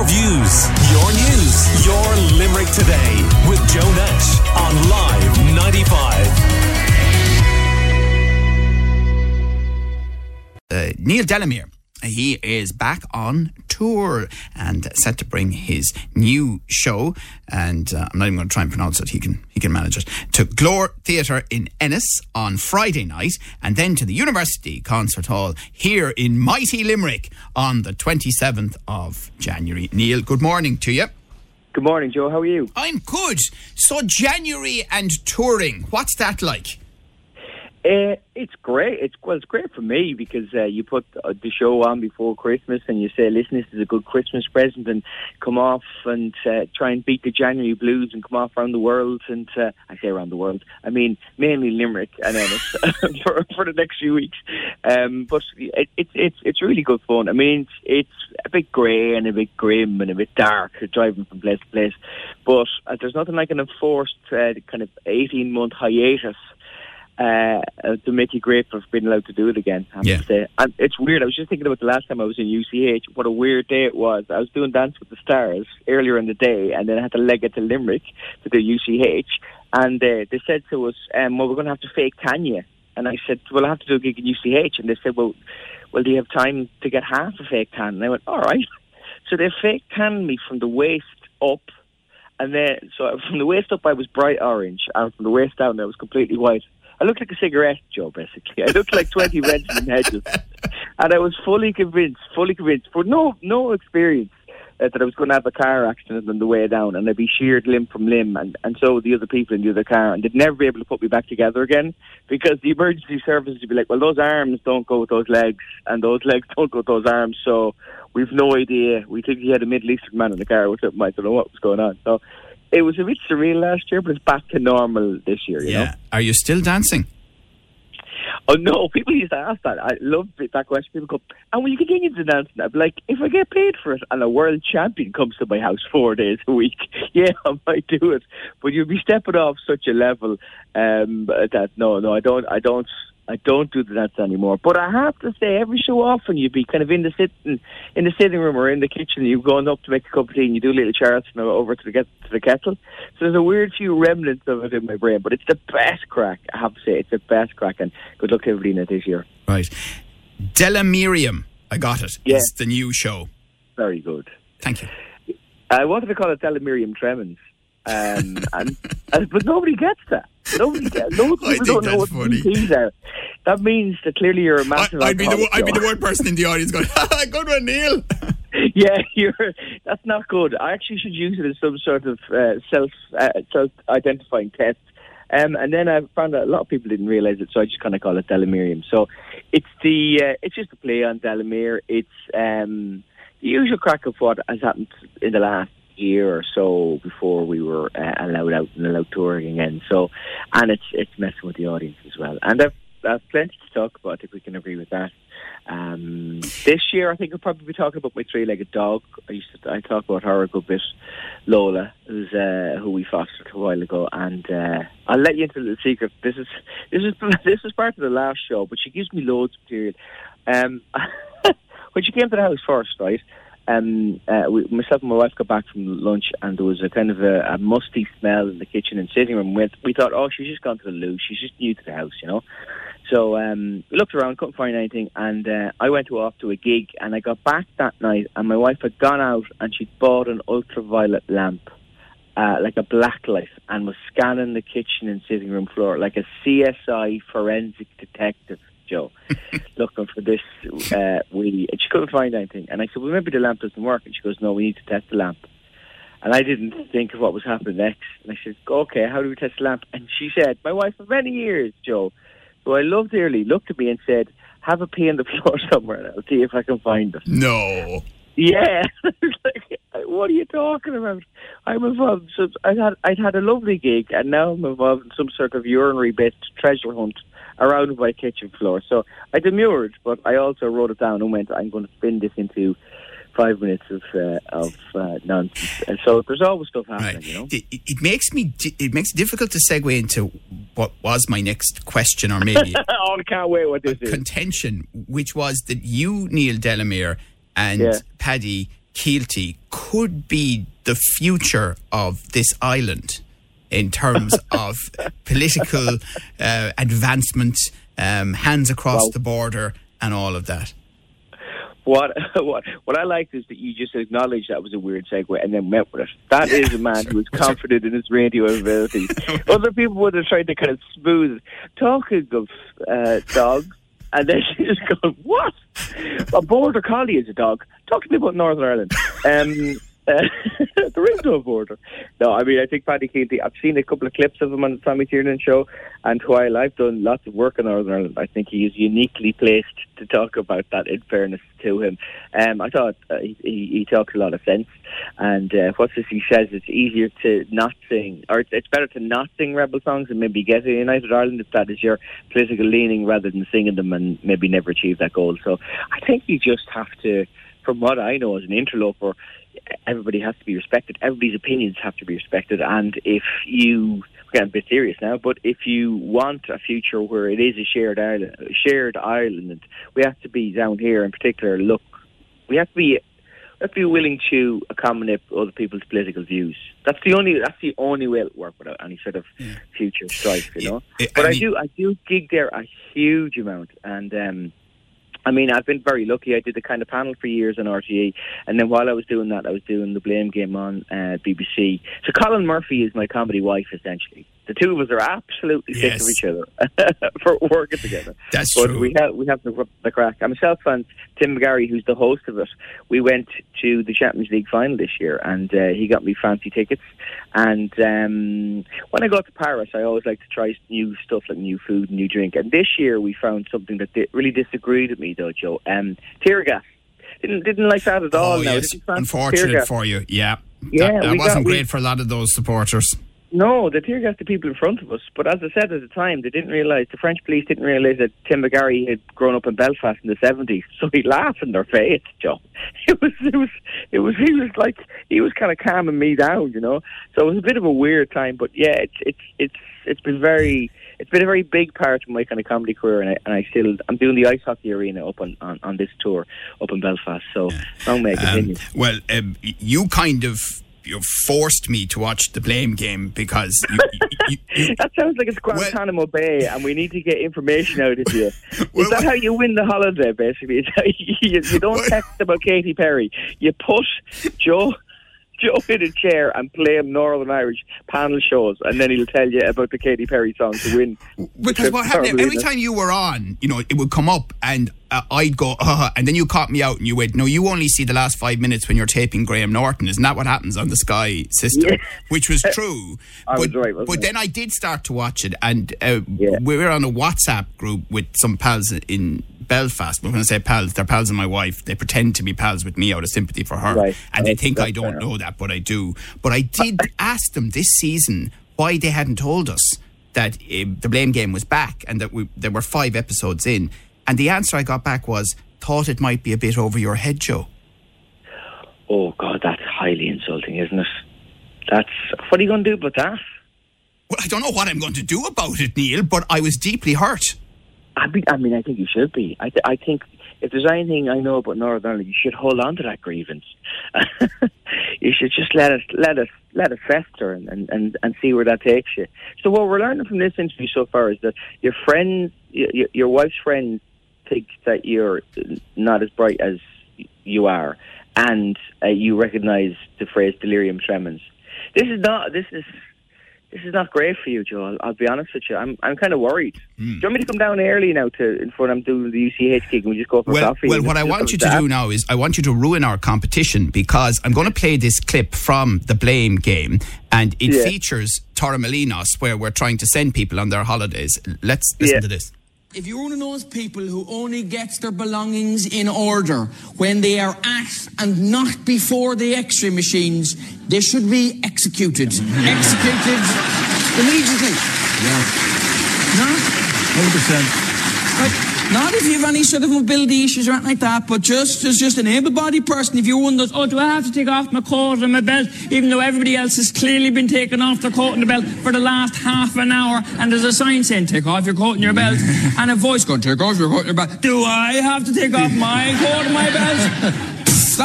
Your views, your news, your Limerick today with Joe Nash on Live 95. uh, Neil Delamere. He is back on tour and set to bring his new show, and uh, I'm not even going to try and pronounce it. He can he can manage it to Glór Theatre in Ennis on Friday night, and then to the University Concert Hall here in mighty Limerick on the 27th of January. Neil, good morning to you. Good morning, Joe. How are you? I'm good. So January and touring, what's that like? Uh, it's great. It's well, it's great for me because uh, you put the show on before Christmas, and you say, "Listen, this is a good Christmas present," and come off and uh, try and beat the January blues and come off around the world. And uh, I say around the world, I mean mainly Limerick and Ennis for for the next few weeks. Um, but it, it's it's it's really good fun. I mean, it's, it's a bit grey and a bit grim and a bit dark driving from place to place, but uh, there's nothing like an enforced uh, kind of eighteen month hiatus uh, uh, to make you grateful for being allowed to do it again. I have Yeah. to say. And it's weird. I was just thinking about the last time I was in UCH. What a weird day it was. I was doing Dance with the Stars earlier in the day, and then I had to leg it to Limerick to do UCH. And uh, they said to us, um, "Well, we're going to have to fake Tanya." And I said, "Well, I have to do a gig in UCH." And they said, "Well, well, do you have time to get half a fake tan?" And I went, "All right." So they fake tanned me from the waist up. And then, so from the waist up, I was bright orange, and from the waist down, I was completely white. I looked like a cigarette, Joe. Basically, I looked like twenty Benson and Hedges, and I was fully convinced, fully convinced, for no no experience, uh, that I was going to have a car accident on the way down, and I'd be sheared limb from limb, and and so would the other people in the other car, and they'd never be able to put me back together again because the emergency services would be like, well, those arms don't go with those legs, and those legs don't go with those arms, so we've no idea. We think he had a Middle Eastern man in the car with him. I don't know what was going on. So it was a bit surreal last year, but it's back to normal this year. You know. Yeah. Are you still dancing? Oh no, people used to ask that. I love that question. People go, and will you continue to dance? And I'd be like, if I get paid for it and a world champion comes to my house four days a week, yeah, I might do it. But you'll be stepping off such a level um, that no, no, I don't, I don't. I don't do the dance anymore, but I have to say, every so often you'd be kind of in the sitting in the sitting room or in the kitchen. You've gone up to make a cup of tea, and you do a little charts and over to the get to the kettle. So there's a weird few remnants of it in my brain, but it's the best crack. I have to say, it's the best crack, and good luck to it this year. Right. Delamerium. I got it. Yeah. The new show. Very good. Thank you. I wanted to call it Delamerium Tremens. Um, and, and but nobody gets that. Nobody gets. I people don't know what funny. DTs are. That means that clearly you're a massive. I'd be the I'd be the one person in the audience going, "Good one, Neil." Yeah, you're. That's not good. I actually should use it as some sort of uh, self uh, self identifying test. Um, and then I found out a lot of people didn't realise it, so I just kind of call it Delamerium. So it's the uh, it's just a play on Delamere. It's um, the usual crack of what has happened in the last year or so before we were uh, allowed out and allowed touring again. So, and it's it's messing with the audience as well. And I've, I've plenty to talk about. I think we can agree with that. Um, this year, I think I'll probably be talking about my three-legged dog. I used to I talk about her a good bit. Lola, who's uh, who we fostered a while ago, and uh, I'll let you into the secret. This is this is this is part of the last show, but she gives me loads of material. Um, when she came to the house first, right? Um, uh, we, myself and my wife got back from lunch, and there was a kind of a, a musty smell in the kitchen and sitting room. We, we thought, oh, she's just gone to the loo. She's just new to the house, you know. So um, we looked around, couldn't find anything, and uh, I went to off to a gig. And I got back that night, and my wife had gone out and she'd bought an ultraviolet lamp, uh, like a black light, and was scanning the kitchen and sitting room floor like a CSI forensic detective. Joe, looking for this uh, wheelie, and she couldn't find anything. And I said, "Well, maybe the lamp doesn't work." And she goes, "No, we need to test the lamp." And I didn't think of what was happening next. And I said, "Okay, how do we test the lamp?" And she said, "My wife for many years, Joe." So I loved dearly, looked at me and said, "Have a pee on the floor somewhere, and I'll see if I can find it." No. Yeah, like, what are you talking about? I'm involved. So I had I'd had a lovely gig, and now I'm involved in some sort of urinary-based treasure hunt around my kitchen floor. So I demurred, but I also wrote it down and went, I'm going to spin this into five minutes of uh, of uh, nonsense. And so there's always stuff happening, Right. you know. It, it makes me it makes it difficult to segue into what was my next question, or maybe oh, I can't wait what this is. contention, which was that you, Neil Delamere, and Yeah. Paddy Keelty could be the future of this island in terms of political uh, advancement, um, hands across the border, and all of that. What what what I liked is that you just acknowledged that was a weird segue and then went with it. That is a man who is confident in his radio abilities. Other people would have tried to kind of smooth talking of uh, dogs, and then she just goes, "What? A border collie is a dog? Talk to me about Northern Ireland." Um, there is no border. No, I mean I think Paddy Keelty. I've seen a couple of clips of him on the Tommy Tiernan show, and while I've done lots of work in Northern Ireland, I think he is uniquely placed to talk about that. In fairness to him, um, I thought uh, he, he, talks a lot of sense, and uh, what's this he says? It's easier to not sing, or it's, it's better to not sing rebel songs and maybe get a United Ireland if that is your political leaning, rather than singing them and maybe never achieve that goal. So I think you just have to, from what I know as an interloper everybody has to be respected. Everybody's opinions have to be respected. And if you getting a bit serious now, but if you want a future where it is a shared island, shared island, we have to be down here in particular. Look, we have to be. To be willing to accommodate other people's political views. That's the only. That's the only way it'll work without any sort of future strife, you know. Yeah, but I I, mean- do. I do gig there a huge amount, and um, I mean, I've been very lucky. I did the kind of panel for years on RTE, and then while I was doing that, I was doing the Blame Game on uh, BBC. So Colin Murphy is my comedy wife, essentially. The two of us are absolutely sick of each other for working together. That's but true. we have we have the, the crack. I'm myself and Tim McGarry, who's the host of it. We went to the Champions League final this year, and uh, he got me fancy tickets. And um, when I go to Paris, I always like to try new stuff like new food, and new drink. And this year, we found something that di- really disagreed with me, though, Joe. Um, tear gas. Didn't didn't like that at all. oh, now. yes. Didn't fancy tear Unfortunate for you. Yeah. Yeah, that, that wasn't we- great for a lot of those supporters. No, they tear gas the people in front of us. But as I said at the time, they didn't realise, the French police didn't realise that Tim McGarry had grown up in Belfast in the 70s. So he laughed in their face, Joe. It was, it was, it was, he was like, he was kind of calming me down, you know. So it was a bit of a weird time, but yeah, it's, it's, it's, it's been very, it's been a very big part of my kind of comedy career, and I, and I still, I'm doing the ice hockey arena up on, on, on this tour up in Belfast. So long may it Um, continue. well, um, you kind of you forced me to watch the blame game because you, you, you, That sounds like it's Guantanamo Bay, and we need to get information out of you. Is Well, that how you win the holiday? Basically, you, you don't Well- text about Katy Perry. You put Joe. Joe in a chair and play him Northern Irish panel shows, and then he'll tell you about the Katy Perry song to win. because what happened every time you were on, you know, it would come up and uh, I'd go, uh, and then you caught me out and you went, no, you only see the last five minutes when you're taping Graham Norton. Isn't that what happens on the Sky system? Yeah. Which was true. I but was right, but then I did start to watch it, and uh, Yeah. we were on a WhatsApp group with some pals in Belfast. We're going to say pals. They're pals of my wife. They pretend to be pals with me out of sympathy for her, Right. and they think I don't fair. know that, but I do. But I did ask them this season why they hadn't told us that uh, the blame game was back and that we, there were five episodes in. And the answer I got back was, thought it might be a bit over your head, Joe. Oh God, that's highly insulting, isn't it? That's what are you going to do about that? Well, I don't know what I'm going to do about it, Neil, but I was deeply hurt. I, be, I mean, I think you should be. I, th- I think if there's anything I know about Northern Ireland, you should hold on to that grievance. you should just let it, let it, let it fester and, and, and, and see where that takes you. So what we're learning from this interview so far is that your friends, your, your wife's friends, think that you're not as bright as you are, and uh, you recognise the phrase delirium tremens. This is not. This is. This is not great for you, Joe. I'll, be honest with you. I'm I'm kind of worried. Do you want me to come down early now to for when I'm doing the UCH gig and we just go for Well, coffee? well, what I want you to chat? do now is I want you to ruin our competition because I'm going to play this clip from the Blame game and it Yeah. features Torremolinos where we're trying to send people on their holidays. Let's listen Yeah. to this. If you're one of those people who only gets their belongings in order when they are at and not before the x-ray machines, they should be executed. executed immediately. Yeah. No? 100%. Like, not if you have any sort of mobility issues or anything like that, but just as just an able-bodied person, if you're one of those, oh, do I have to take off my coat and my belt, even though everybody else has clearly been taking off their coat and the belt for the last half an hour, and there's a sign saying, take off your coat and your belt, and a voice going, take off your coat and your belt. Do I have to take off my coat and my belt?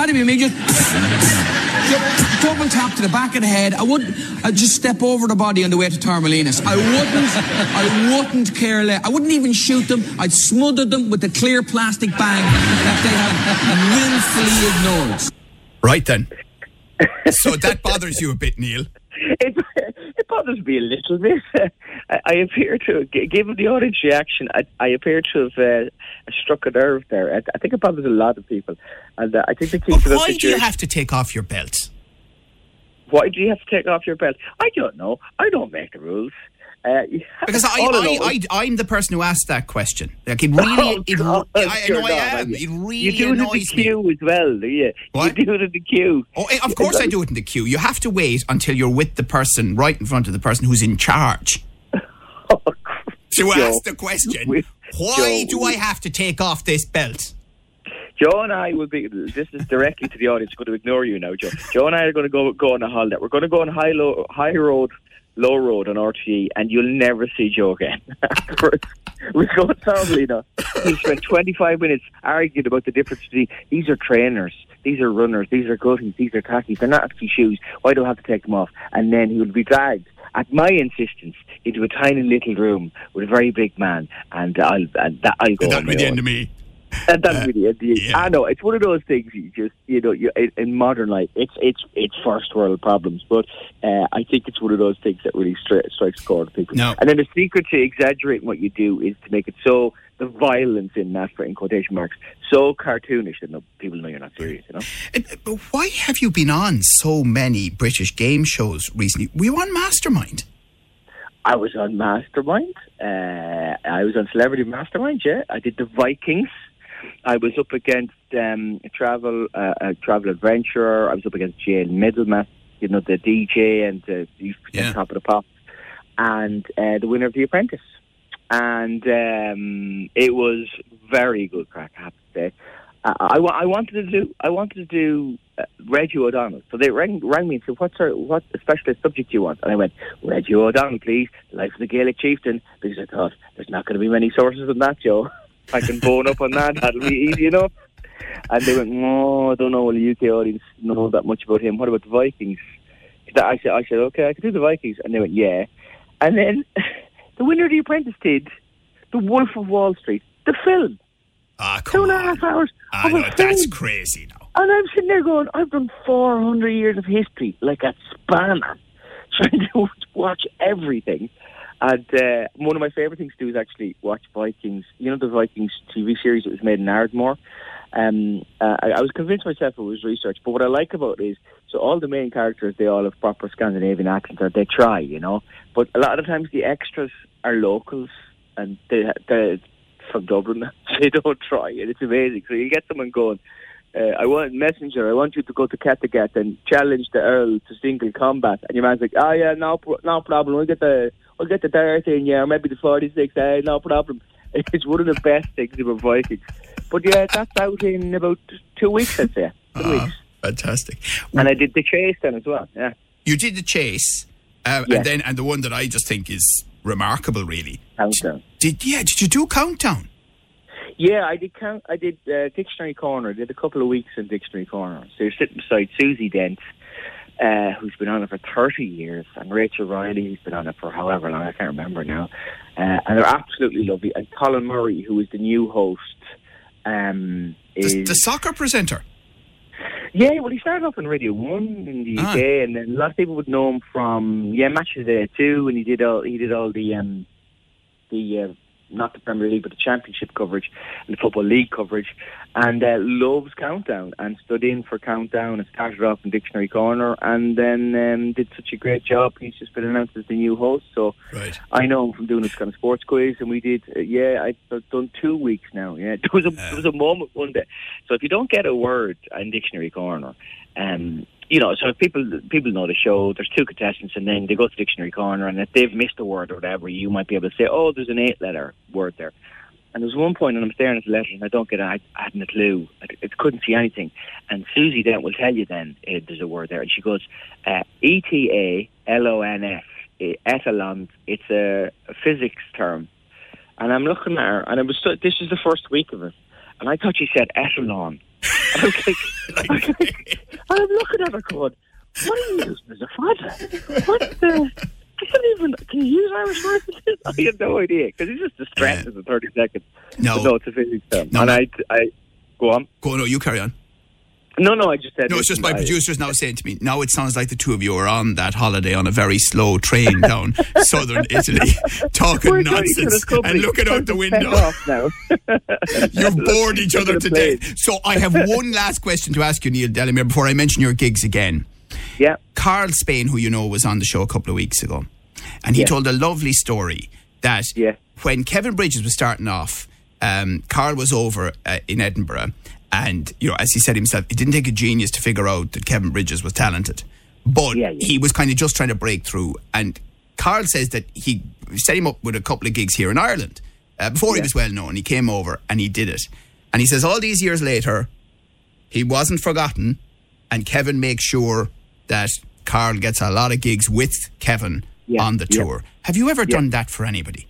to be me. Just double tap to the back of the head. I wouldn't. I'd just step over the body on the way to Torremolinos. I wouldn't. I wouldn't care less. I wouldn't even shoot them. I'd smother them with the clear plastic bag that they have willfully ignored. Right then. so that bothers you a bit, Neil. It, it bothers me a little bit. I, I appear to, g- given the audience reaction, I, I appear to have uh, struck a nerve there. I, I think it bothers a lot of people, and uh, I think the key But to this why do you have to take off your belt? Why do you have to take off your belt? I don't know. I don't make the rules. Uh, Because I, I, I'm the person who asked that question. Like it really, Oh, it, God, I, know I am. you? It really you do it in the annoys me. queue as well, do you? What? You do it in the queue. Oh, eh, of course I do it in the queue. You have to wait until you're with the person right in front of the person who's in charge. So Joe, ask the question: we- Why Joe, do I have to take off this belt? Joe and I will be. This is directly to the audience. Going to ignore you now, Joe. Joe and I are going to go go on a holiday. We're going to go on high low high road, low road on RTE, and you'll never see Joe again. We go to Torremolina. He spent 25 minutes arguing about the difference between these are trainers, these are runners, these are gutties, these are khakis. They're not actually shoes. Why do I have to take them off? And then he would be dragged. At my insistence, into a tiny little room with a very big man, and I'll and that I'll go. That'll on be the end of me. And that's really it. The- yeah. I know it's one of those things. You just you know, you, in, in modern life, it's it's it's first world problems. But uh, I think it's one of those things that really stri- strikes a chord with people. No. And then the secret to exaggerating what you do is to make it so the violence in that, for in quotation marks, so cartoonish that no, people know you're not serious. You know. Uh, But why have you been on so many British game shows recently? Were you on Mastermind? I was on Mastermind. Uh, I was on Celebrity Mastermind. Yeah, I did the Vikings. I was up against um, a travel, uh, a travel adventurer. I was up against Jayne Middlemiss, you know, the DJ and the Yeah. top of the pop, and uh, the winner of The Apprentice. And um, it was very good crack. I have to say. I, I, I wanted to do. I wanted to do uh, Red Hugh O'Donnell. So they rang, rang me and said, "What's our, what specialist subject do you want?" And I went, "Red Hugh O'Donnell, please. The life of the Gaelic chieftain." Because I thought there's not going to be many sources on that, Joe. I can bone up on that. That'll be easy enough. And they went, "No, I don't know. Will the UK audience know that much about him? What about the Vikings?" I said, "I said, okay, I could do the Vikings." And they went, "Yeah." And then the winner of The Apprentice did The Wolf of Wall Street, the film. Ah, Two and a half hours. I of know, that's crazy now. And I'm sitting there going, I've done 400 years of history, like a spanner, trying to watch everything. And uh, one of my favourite things to do is actually watch Vikings. You know the Vikings TV series that was made in Ardmore? Um, uh, I, I was convinced myself it was research, but what I like about it is, so all the main characters, they all have proper Scandinavian accents, or they try, you know. But a lot of times the extras are locals, and they, they're from Dublin. they don't try, and it's amazing. So you get someone going, uh, I want messenger. I want you to go to Kattegat and challenge the Earl to single combat. And your man's like, oh yeah, no, pro- no problem. We'll get the we'll get the thirty in yeah, or maybe the forty six. Eh, no problem. It's one of the best things about Vikings. But yeah, that's out in about two weeks, I'd say. Two Ah, weeks. fantastic. And I did the chase then as well. Yeah, You did the chase, uh, Yeah. and then and the one that I just think is remarkable, really. countdown. Did yeah? Did you do countdown? Yeah, I did count. I did uh, Dictionary Corner. I did a couple of weeks in Dictionary Corner. So you're sitting beside Susie Dent, uh, who's been on it for 30 years, and Rachel Riley, who's been on it for however long, I can't remember now. Uh, and they're absolutely lovely. And Colin Murray, who is the new host, um, is The, the soccer presenter. yeah. Well, he started off on Radio One in the Ah. UK, and then a lot of people would know him from yeah Match of the Day too, and he did all he did all the um, the uh, not the Premier League but the Championship coverage and the Football League coverage, and uh, loves Countdown and stood in for Countdown and started off in Dictionary Corner, and then um, did such a great job. He's just been announced as the new host, so Right. I know him from doing this kind of sports quiz, and we did. Uh, yeah, I've done two weeks now. Yeah, there was a there was a moment one day. So if you don't get a word in Dictionary Corner, um, you know, so if people people know the show, there's two contestants, and then they go to Dictionary Corner, and if they've missed a word or whatever, you might be able to say, oh, there's an eight letter word there. And there's one point, and I'm staring at the letter, and I don't get it. I, hadn't a clue. I, I couldn't see anything. And Susie then will tell you then uh, there's a word there, and she goes, uh, E T A L O N F, uh, etalons. It's a, a physics term. And I'm looking at her, and it was this is the first week of it, and I thought she said echelon. I was like, I was like and I'm looking at her going, what are you using as a fodder? What the? I can't even. Can you use Irish words? I have no idea because he's just distracted for 30 seconds. No. But no, it's a physics term. No, and no. I, I, go on. Go, on. no, you carry on. No, no, I just said. No, it's just my I- producers now saying to me, now it sounds like the two of you are on that holiday on a very slow train down southern Italy, talking We're nonsense and looking out the window. now. You've bored each other at the to death. plane. So I have one last question to ask you, Neil Delamere, before I mention your gigs again. Yeah. Karl Spain, who you know was on the show a couple of weeks ago, and he Yeah. told a lovely story that Yeah. when Kevin Bridges was starting off, um, Carl was over uh, in Edinburgh, and you know, as he said himself, it didn't take a genius to figure out that Kevin Bridges was talented, but Yeah, yeah. he was kind of just trying to break through. And Karl says that he set him up with a couple of gigs here in Ireland uh, before he was well known. He came over and he did it, and he says all these years later, he wasn't forgotten, and Kevin makes sure that Karl gets a lot of gigs with Kevin Yeah, on the yeah. tour. Have you ever done that for anybody?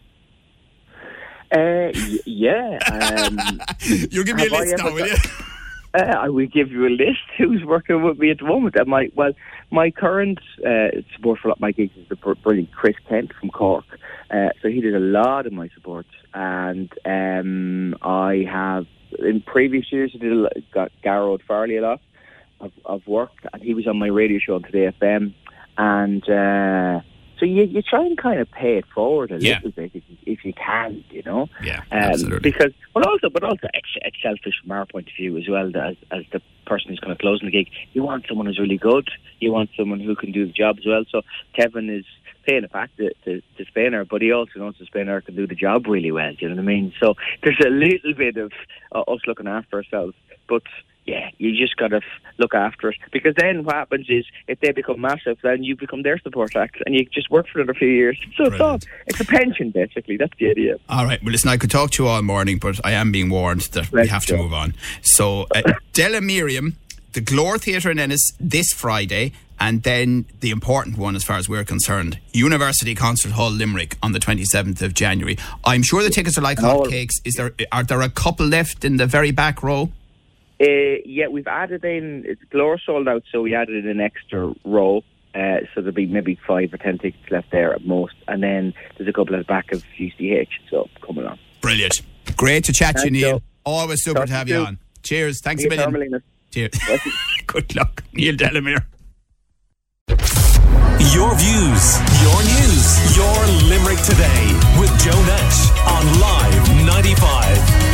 Uh, y- yeah. Um, You'll give me a list now, will you? Uh, I will give you a list who's working with me at the moment. And my well, my current uh, support for my gigs is the brilliant Chris Kent from Cork. Uh, so he did a lot of my support, and um, I have in previous years I did a got Gearóid Farrelly a lot of, of work, and he was on my radio show on Today FM, and. So you, you try and kind of pay it forward a Yeah. little bit if you, if you can, you know. Yeah, Um, absolutely. Because, but also, but also, it's, it's selfish from our point of view as well. As as the person who's kind of closing the gig, you want someone who's really good. You want someone who can do the job as well. So Kevin is paying it back to, to, to Spinner, but he also knows the Spinner can do the job really well. Do you know what I mean? So there's a little bit of uh, us looking after ourselves, but. Yeah, you just got to f- look after it because then what happens is if they become massive, then you become their support act and you just work for another few years. So it's all it's a pension basically. That's the idea. All right. Well, listen, I could talk to you all morning, but I am being warned that we Let's have to move on. So, uh, Delamerium, the Glór Theatre in Ennis this Friday, and then the important one, as far as we're concerned, University Concert Hall Limerick on the 27th of January. I'm sure the tickets are like hotcakes. Is there are there a couple left in the very back row? Uh, yeah, we've added in. It's Glór sold out, so we added in an extra row. Uh, so there'll be maybe five or ten tickets left there at most, and then there's a couple at the back of UCH. So coming on. Brilliant. Great to chat to you, Neil. Joe. Always super Talk to to have you you soon. on. Cheers. Thanks a See you, million. Carmelina. Cheers. Good luck, Neil Delamere. Your views, your news, your Limerick today with Joe Nash on Live 95.